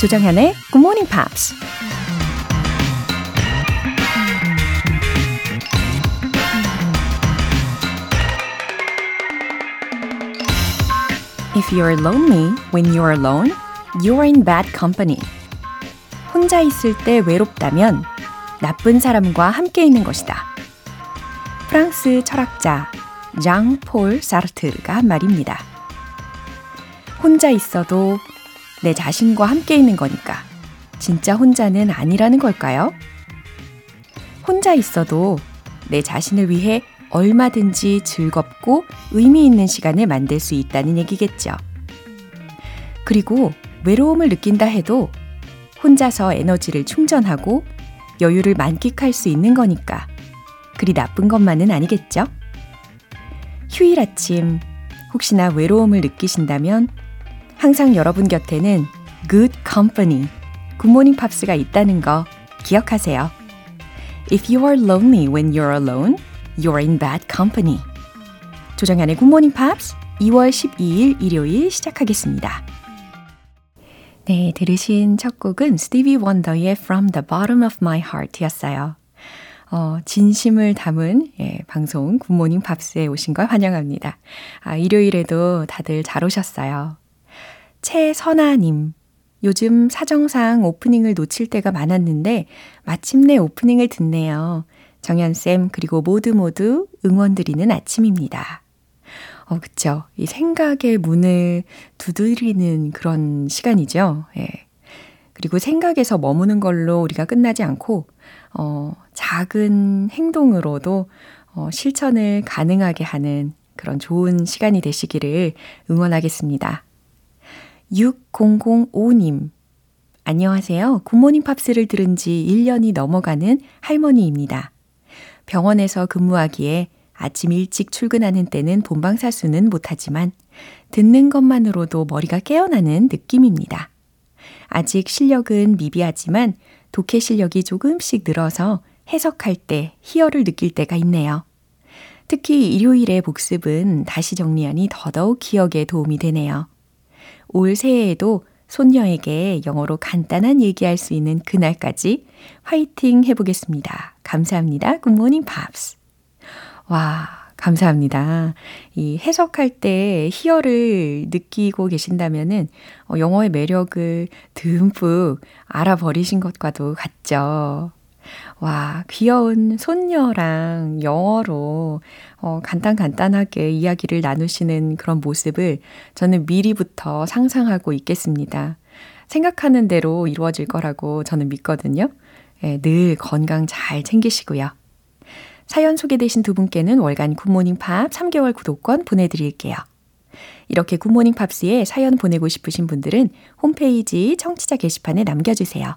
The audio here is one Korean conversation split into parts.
조정현의 Good Morning Pops. If you're lonely when you're alone, you're in bad company. 혼자 있을 때 외롭다면 나쁜 사람과 함께 있는 것이다. 프랑스 철학자 장폴 사르트르가 한 말입니다. 혼자 있어도 내 자신과 함께 있는 거니까 진짜 혼자는 아니라는 걸까요? 혼자 있어도 내 자신을 위해 얼마든지 즐겁고 의미 있는 시간을 만들 수 있다는 얘기겠죠. 그리고 외로움을 느낀다 해도 혼자서 에너지를 충전하고 여유를 만끽할 수 있는 거니까 그리 나쁜 것만은 아니겠죠? 휴일 아침 혹시나 외로움을 느끼신다면 항상 여러분 곁에는 good company, 굿모닝 팝스가 있다는 거 기억하세요. If you are lonely when you're alone, you're in bad company. 조정현의 굿모닝 팝스 2월 12일 일요일 시작하겠습니다. 네, 들으신 첫 곡은 스티비 원더의 From the Bottom of My Heart 였어요. 어, 진심을 담은 예, 방송 굿모닝 팝스에 오신 걸 환영합니다. 아, 일요일에도 다들 잘 오셨어요. 최선아님, 요즘 사정상 오프닝을 놓칠 때가 많았는데 마침내 오프닝을 듣네요. 정연쌤, 그리고 모두 모두 응원드리는 아침입니다. 어, 그쵸. 이 생각의 문을 두드리는 그런 시간이죠. 예. 그리고 생각에서 머무는 걸로 우리가 끝나지 않고, 어, 작은 행동으로도 어, 실천을 가능하게 하는 그런 좋은 시간이 되시기를 응원하겠습니다. 6005님. 안녕하세요. 굿모닝 팝스를 들은 지 1년이 넘어가는 할머니입니다. 병원에서 근무하기에 아침 일찍 출근하는 때는 본방사수는 못하지만 듣는 것만으로도 머리가 깨어나는 느낌입니다. 아직 실력은 미비하지만 독해 실력이 조금씩 늘어서 해석할 때 희열을 느낄 때가 있네요. 특히 일요일의 복습은 다시 정리하니 더더욱 기억에 도움이 되네요. 올 새해에도 손녀에게 영어로 간단한 얘기할 수 있는 그날까지 화이팅 해보겠습니다. 감사합니다. 굿모닝 팝스. 와, 감사합니다. 이 해석할 때 희열을 느끼고 계신다면은 어, 영어의 매력을 듬뿍 알아버리신 것과도 같죠. 와, 귀여운 손녀랑 영어로 어, 간단간단하게 이야기를 나누시는 그런 모습을 저는 미리부터 상상하고 있겠습니다. 생각하는 대로 이루어질 거라고 저는 믿거든요. 예, 늘 건강 잘 챙기시고요. 사연 소개되신 두 분께는 월간 굿모닝 팝 3개월 구독권 보내드릴게요. 이렇게 굿모닝 팝스에 사연 보내고 싶으신 분들은 홈페이지 청취자 게시판에 남겨주세요.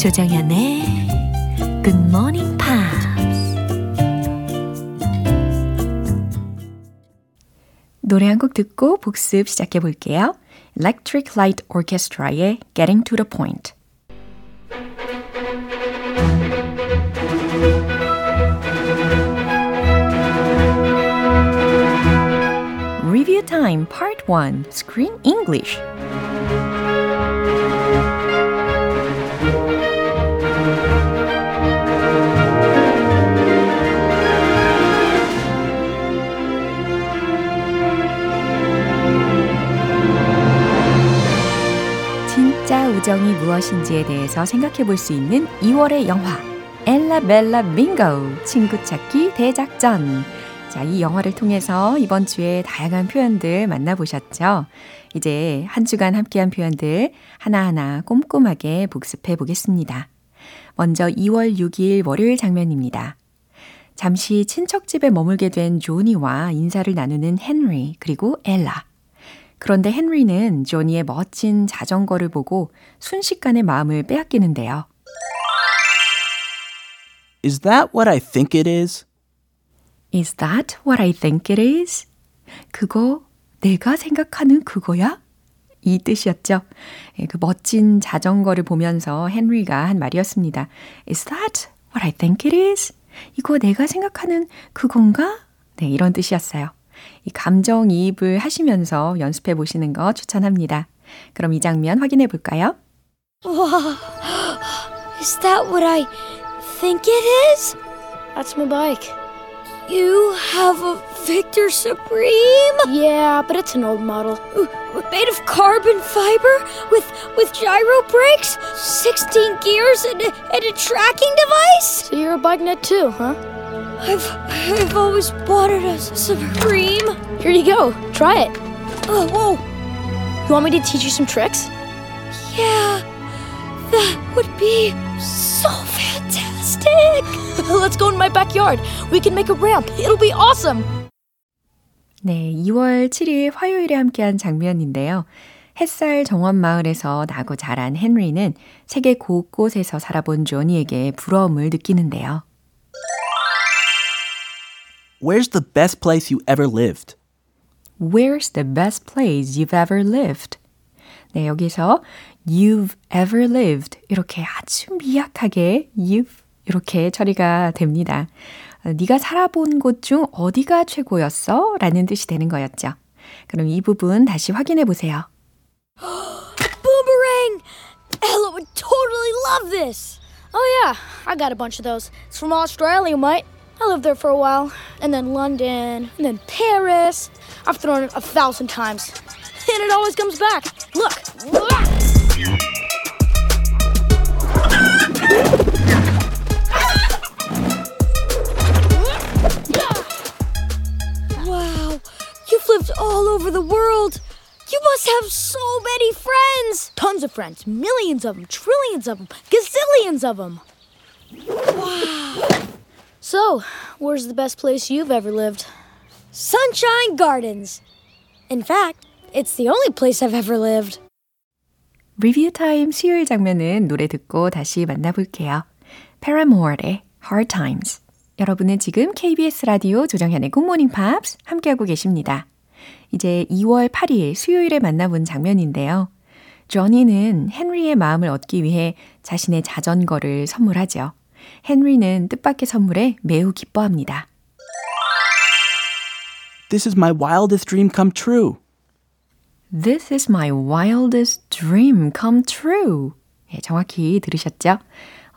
조정현의 굿모닝 팝스 노래 한 곡 듣고 복습 시작해 볼게요. Electric Light Orchestra의 Getting to the Point Review Time Part 1 Screen English 우정이 무엇인지에 대해서 생각해 볼 수 있는 2월의 영화 엘라벨라 빙고 친구 찾기 대작전 자, 이 영화를 통해서 이번 주에 다양한 표현들 만나보셨죠? 이제 한 주간 함께한 표현들 하나하나 꼼꼼하게 복습해 보겠습니다. 먼저 2월 6일 월요일 장면입니다. 잠시 친척집에 머물게 된 조니와 인사를 나누는 헨리 그리고 엘라. 그런데 헨리는 조니의 멋진 자전거를 보고 순식간에 마음을 빼앗기는데요. Is that what I think it is? Is that what I think it is? 그거 내가 생각하는 그거야? 이 뜻이었죠. 그 멋진 자전거를 보면서 헨리가 한 말이었습니다. Is that what I think it is? 이거 내가 생각하는 그건가? 네, 이런 뜻이었어요. 이 감정이입을 하시면서 연습해 보시는 거 추천합니다. 그럼 이 장면 확인해 볼까요? Wow. Is that what I think it is? That's my bike. You have a Victor Supreme? Yeah, but it's an old model. Made of carbon fiber with with gyro brakes, 16 gears and a, and a tracking device? So you're a bike nut too, huh? I've I've always wanted a Supreme. Here you go. Try it. Oh, whoa. You want me to teach you some tricks? Yeah. That would be so fantastic. Let's go in my backyard. We can make a ramp. It'll be awesome. 네, 2월 7일 화요일에 함께한 장면인데요. 햇살 정원 마을에서 나고 자란 헨리는 세계 곳곳에서 살아본 조니에게 부러움을 느끼는데요. Where's the best place you ever lived? Where's the best place you've ever lived? 네, 여기서 you've ever lived 이렇게 아주 미약하게 you've 이렇게 처리가 됩니다. 네가 살아본 곳 중 어디가 최고였어? 라는 뜻이 되는 거였죠. 그럼 이 부분 다시 확인해 보세요. Boomerang! Ella would totally love this. Oh yeah, I got a bunch of those. It's from Australia, mate. I lived there for a while, and then London, and then Paris. I've thrown it a thousand times, and it always comes back. Look. Wow, you've lived all over the world. You must have so many friends. Tons of friends, millions of them, trillions of them, gazillions of them. Wow. So, where's the best place you've ever lived? Sunshine Gardens. In fact, it's the only place I've ever lived. 리뷰 타임 수요일 장면은 노래 듣고 다시 만나볼게요. Paramore의 Hard Times. 여러분은 지금 KBS 라디오 조정현의 굿모닝 팝스 함께하고 계십니다. 이제 2월 8일 수요일에 만나본 장면인데요. 조니는 헨리의 마음을 얻기 위해 자신의 자전거를 선물하죠. 헨리는 뜻밖의 선물에 매우 기뻐합니다. This is my wildest dream come true. This is my wildest dream come true. 예, 정확히 들으셨죠?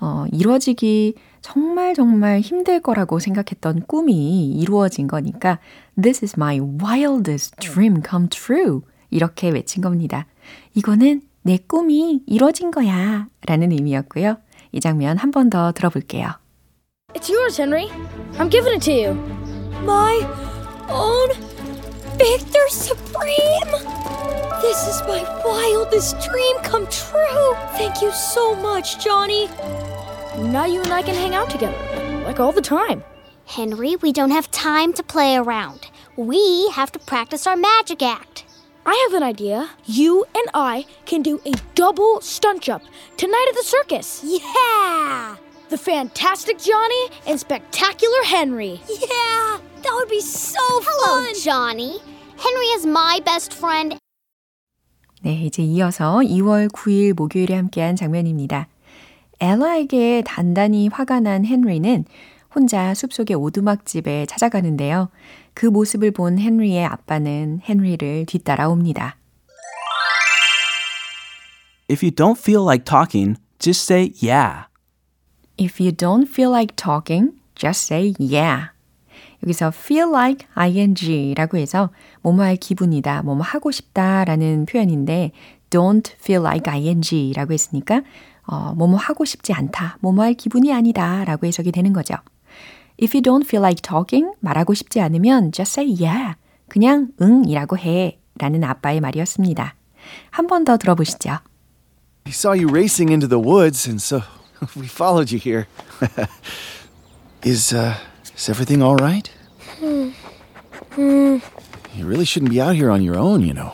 어, 이루어지기 정말 정말 힘들 거라고 생각했던 꿈이 이루어진 거니까 This is my wildest dream come true. 이렇게 외친 겁니다. 이거는 내 꿈이 이루어진 거야. 라는 의미였고요. 이 장면 한 번 더 들어볼게요. It's yours, Henry. I'm giving it to you. My own Victor Supreme. This is my wildest dream come true. Thank you so much, Johnny. Now you and I can hang out together, like all the time. Henry, we don't have time to play around. We have to practice our magic act. I have an idea. You and I can do a double stunt jump tonight at the circus. Yeah. The fantastic Johnny and spectacular Henry. Yeah. That would be so Hello, fun. Johnny. Henry is my best friend. 네, 이제 이어서 2월 9일 목요일에 함께한 장면입니다. 엘라에게 단단히 화가 난 헨리는 혼자 숲속의 오두막집에 찾아가는데요. 그 모습을 본 헨리의 아빠는 헨리를 뒤따라옵니다. If you don't feel like talking, just say yeah. If you don't feel like talking, just say yeah. 여기서 feel like ing라고 해서 뭐뭐 할 기분이다, 뭐뭐 하고 싶다라는 표현인데 don't feel like ing라고 했으니까 어, 뭐뭐 하고 싶지 않다, 뭐뭐 할 기분이 아니다 라고 해석이 되는 거죠. If you don't feel like talking, 말하고 싶지 않으면 just say yeah. 그냥 응이라고 해 라는 아빠의 말이었습니다. 한 번 더 들어보시죠. We saw you racing into the woods, and so we followed you here. is uh, Is everything all right? You really shouldn't be out here on your own, you know.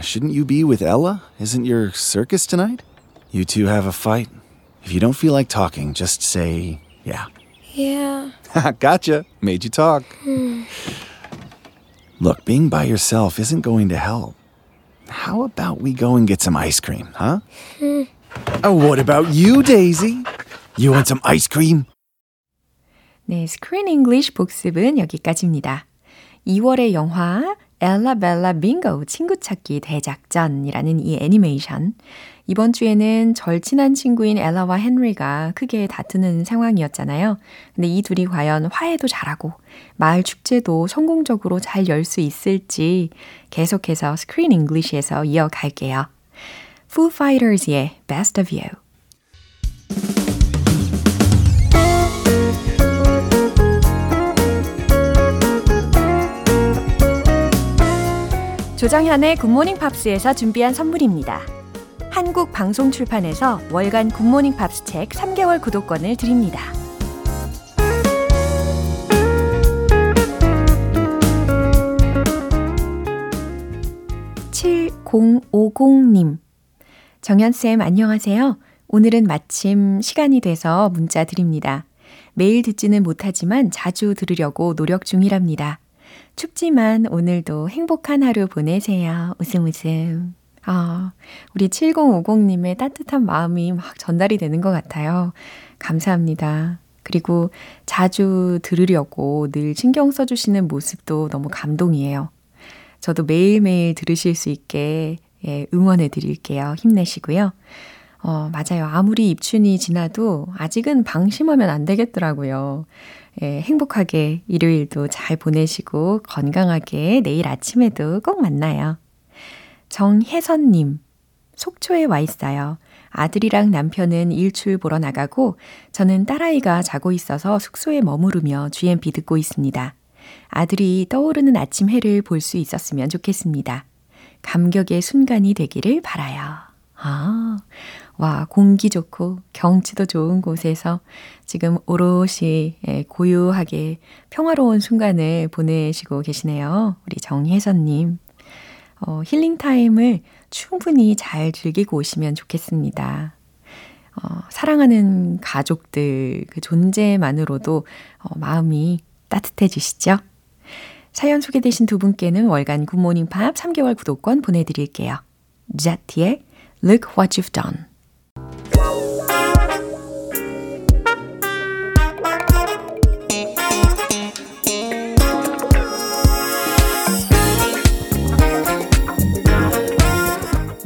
Shouldn't you be with Ella? Isn't your circus tonight? You two have a fight? If you don't feel like talking, just say, yeah. Yeah. gotcha. Made you talk. Look, being by yourself isn't going to help. How about we go and get some ice cream, huh? oh, what about you, Daisy? You want some ice cream? 네, 스크린 잉글리쉬 복습은 여기까지입니다. 2월의 영화 엘라 벨라 빙고 친구 찾기 대작전이라는 이 애니메이션. 이번 주에는 절친한 친구인 엘라와 헨리가 크게 다투는 상황이었잖아요. 근데 이 둘이 과연 화해도 잘하고 마을 축제도 성공적으로 잘 열 수 있을지 계속해서 screen English에서 이어갈게요. Foo Fighters의 Best of You. 조정현의 굿모닝 팝스에서 준비한 선물입니다. 한국 방송 출판에서 월간 굿모닝 팝스 책 3개월 구독권을 드립니다. (7050님) 정연쌤 안녕하세요. 오늘은 마침 시간이 돼서 문자 드립니다. 매일 듣지는 못하지만 자주 들으려고 노력 중이랍니다. 춥지만 오늘도 행복한 하루 보내세요. 웃음 웃음. 아, 우리 7050님의 따뜻한 마음이 막 전달이 되는 것 같아요. 감사합니다. 그리고 자주 들으려고 늘 신경 써주시는 모습도 너무 감동이에요. 저도 매일매일 들으실 수 있게 예, 응원해 드릴게요. 힘내시고요. 어, 맞아요. 아무리 입춘이 지나도 아직은 방심하면 안 되겠더라고요. 예, 행복하게 일요일도 잘 보내시고 건강하게 내일 아침에도 꼭 만나요. 정혜선님, 속초에 와 있어요. 아들이랑 남편은 일출 보러 나가고 저는 딸아이가 자고 있어서 숙소에 머무르며 GMP 듣고 있습니다. 아들이 떠오르는 아침 해를 볼 수 있었으면 좋겠습니다. 감격의 순간이 되기를 바라요. 아, 와, 공기 좋고 경치도 좋은 곳에서 지금 오롯이 예, 고요하게 평화로운 순간을 보내시고 계시네요. 우리 정혜선님. 어, 힐링 타임을 충분히 잘 즐기고 오시면 좋겠습니다. 어, 사랑하는 가족들 그 존재만으로도 어, 마음이 따뜻해지시죠? 사연 소개되신 두 분께는 월간 굿모닝 팝 3개월 구독권 보내드릴게요. 자티의 Look What You've Done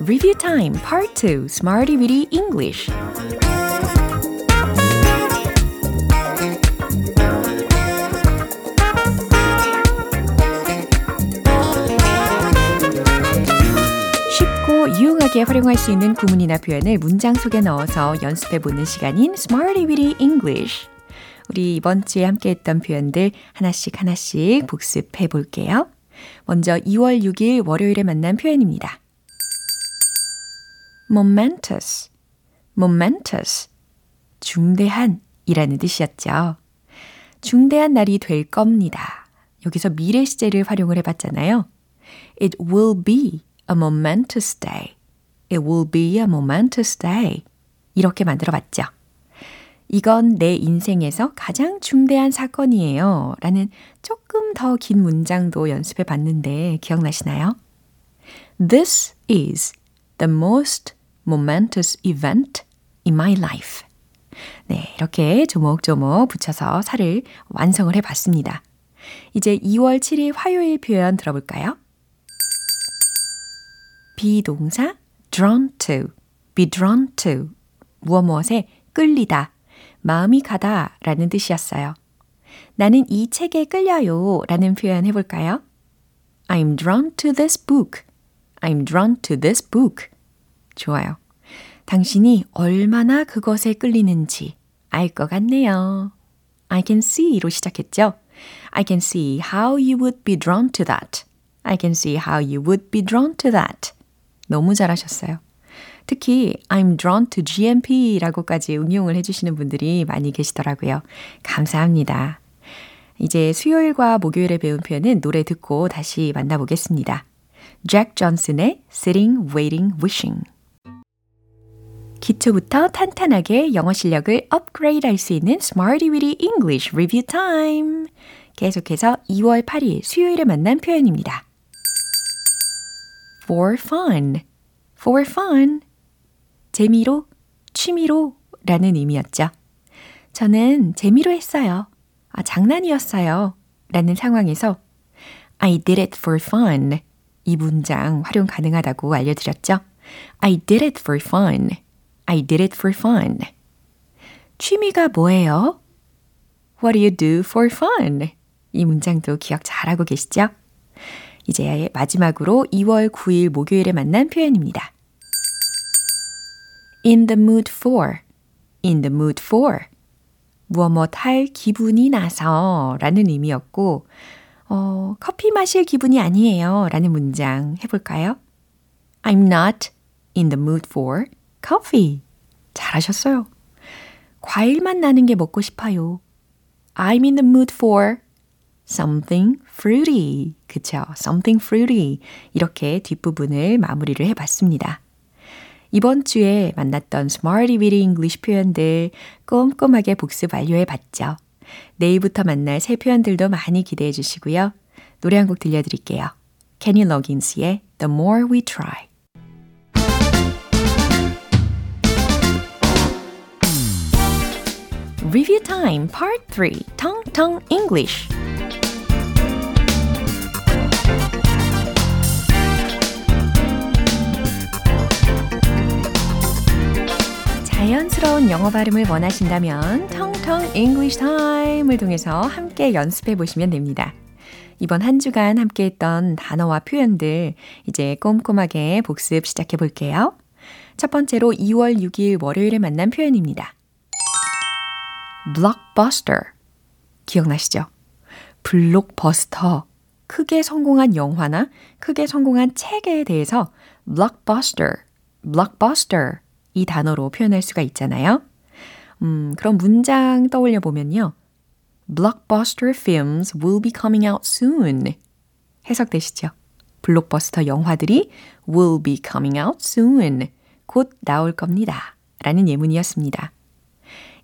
Review Time Part 2 Smarty Weedy English 쉽고 유용하게 활용할 수 있는 구문이나 표현을 문장 속에 넣어서 연습해보는 시간인 Smarty Weedy English 우리 이번 주에 함께 했던 표현들 하나씩 하나씩 복습해 볼게요. 먼저 2월 6일 월요일에 만난 표현입니다. Momentous, momentous. 중대한 이라는 뜻이었죠. 중대한 날이 될 겁니다. 여기서 미래 시제를 활용을 해봤잖아요. It will be a momentous day. It will be a momentous day. 이렇게 만들어 봤죠. 이건 내 인생에서 가장 중대한 사건이에요. 라는 조금 더 긴 문장도 연습해 봤는데 기억나시나요? This is the most momentous event in my life. 네, 이렇게 조목조목 붙여서 살을 완성을 해 봤습니다. 이제 2월 7일 화요일 표현 들어볼까요? 비동사 drawn to, be drawn to, 무엇 무엇에 끌리다, 마음이 가다 라는 뜻이었어요. 나는 이 책에 끌려요 라는 표현 해볼까요? I'm drawn to this book. I'm drawn to this book. 좋아요. 당신이 얼마나 그것에 끌리는지 알 것 같네요. I can see로 시작했죠. I can see how you would be drawn to that. I can see how you would be drawn to that. 너무 잘하셨어요. 특히 I'm drawn to GMP라고까지 응용을 해주시는 분들이 많이 계시더라고요. 감사합니다. 이제 수요일과 목요일에 배운 표현은 노래 듣고 다시 만나보겠습니다. 잭 존슨의 Sitting, Waiting, Wishing. 기초부터 탄탄하게 영어 실력을 업그레이드 할 수 있는 Smarty Weedy English Review Time. 계속해서 2월 8일 수요일에 만난 표현입니다. For fun, for fun. 재미로, 취미로 라는 의미였죠. 저는 재미로 했어요. 아, 장난이었어요. 라는 상황에서 I did it for fun. 이 문장 활용 가능하다고 알려드렸죠. I did it for fun. I did it for fun. 취미가 뭐예요? What do you do for fun? 이 문장도 기억 잘하고 계시죠? 이제 마지막으로 2월 9일 목요일에 만난 표현입니다. in the mood for, in the mood for. 무엇 무할 기분이 나서 라는 의미였고, 어, 커피 마실 기분이 아니에요 라는 문장 해볼까요? I'm not in the mood for coffee. 잘하셨어요. 과일만 나는 게 먹고 싶어요. I'm in the mood for something fruity. 그쵸? something fruity. 이렇게 뒷부분을 마무리를 해봤습니다. 이번 주에 만났던 Smarty Weedy English 표현들 꼼꼼하게 복습 완료해 봤죠. 내일부터 만날 새 표현들도 많이 기대해 주시고요. 노래 한 곡 들려드릴게요. Kenny Loggins의 The More We Try. Review Time Part 3 Tong Tong English 자연스러운 영어 발음을 원하신다면 텅텅 English Time을 통해서 함께 연습해 보시면 됩니다. 이번 한 주간 함께 했던 단어와 표현들 이제 꼼꼼하게 복습 시작해 볼게요. 첫 번째로 2월 6일 월요일에 만난 표현입니다. Blockbuster. 기억나시죠? 블록버스터. 크게 성공한 영화나 크게 성공한 책에 대해서 blockbuster, blockbuster 이 단어로 표현할 수가 있잖아요. 음, 그런 문장 떠올려 보면요. Blockbuster films will be coming out soon. 해석되시죠? 블록버스터 영화들이 will be coming out soon. 곧 나올 겁니다. 라는 예문이었습니다.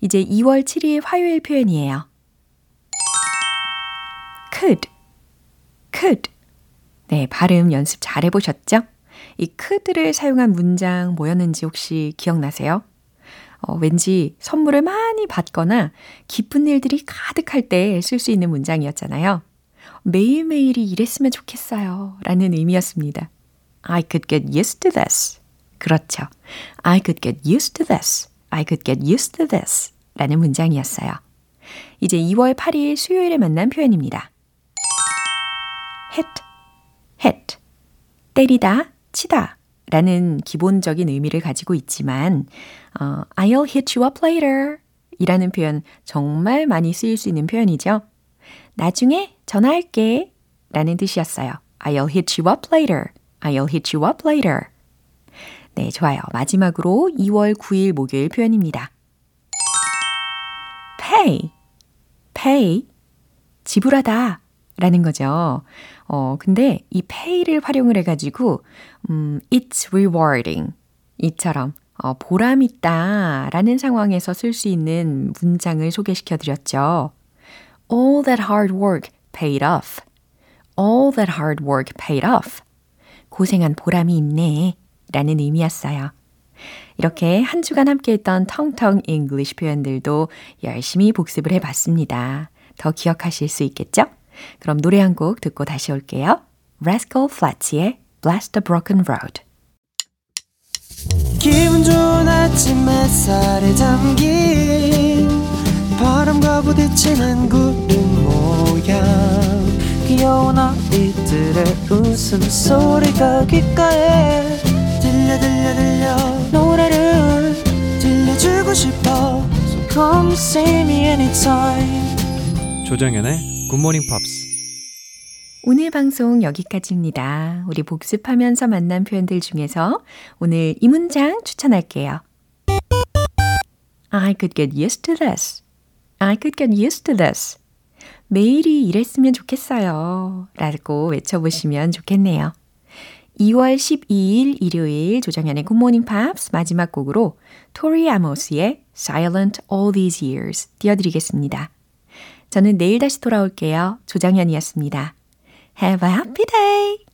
이제 2월 7일 화요일 표현이에요. could, could. 네, 발음 연습 잘 해보셨죠? 이 could를 사용한 문장 뭐였는지 혹시 기억나세요? 어, 왠지 선물을 많이 받거나 기쁜 일들이 가득할 때 쓸 수 있는 문장이었잖아요. 매일매일이 이랬으면 좋겠어요. 라는 의미였습니다. I could get used to this. 그렇죠. I could get used to this. I could get used to this. 라는 문장이었어요. 이제 2월 8일 수요일에 만난 표현입니다. hit, hit. 때리다, 치다 라는 기본적인 의미를 가지고 있지만, 어, I'll hit you up later 이라는 표현 정말 많이 쓰일 수 있는 표현이죠. 나중에 전화할게 라는 뜻이었어요. I'll hit you up later. I'll hit you up later. 네, 좋아요. 마지막으로 2월 9일 목요일 표현입니다. pay, pay, 지불하다 라는 거죠. 어, 근데 이 pay를 활용을 해가지고, 음, it's rewarding. 이처럼, 어, 보람 있다 라는 상황에서 쓸 수 있는 문장을 소개시켜 드렸죠. All that hard work paid off. All that hard work paid off. 고생한 보람이 있네. 라는 의미였어요. 이렇게 한 주간 함께 했던 텅텅 English 표현들도 열심히 복습을 해 봤습니다. 더 기억하실 수 있겠죠? 그럼 노래 한 곡 듣고 다시 올게요. Rascal Flatts의 Blast the Broken Road. 기분 좋은 아침 햇살에 담긴 바람과 부딪히는 구름 모양 귀여운 아이들의 웃음소리가 귓가에 들려 들려 들려 노래를 들려주고 싶어 So come see me anytime 조정연의 굿모닝 팝스 오늘 방송 여기까지입니다. 우리 복습하면서 만난 표현들 중에서 오늘 이 문장 추천할게요. I could get used to this. I could get used to this. 매일이 이랬으면 좋겠어요. 라고 외쳐보시면 좋겠네요. 2월 12일 일요일 조정현의 굿모닝 팝스 마지막 곡으로 토리 아모스의 Silent All These Years 띄워드리겠습니다. 저는 내일 다시 돌아올게요. 조정현이었습니다. Have a happy day!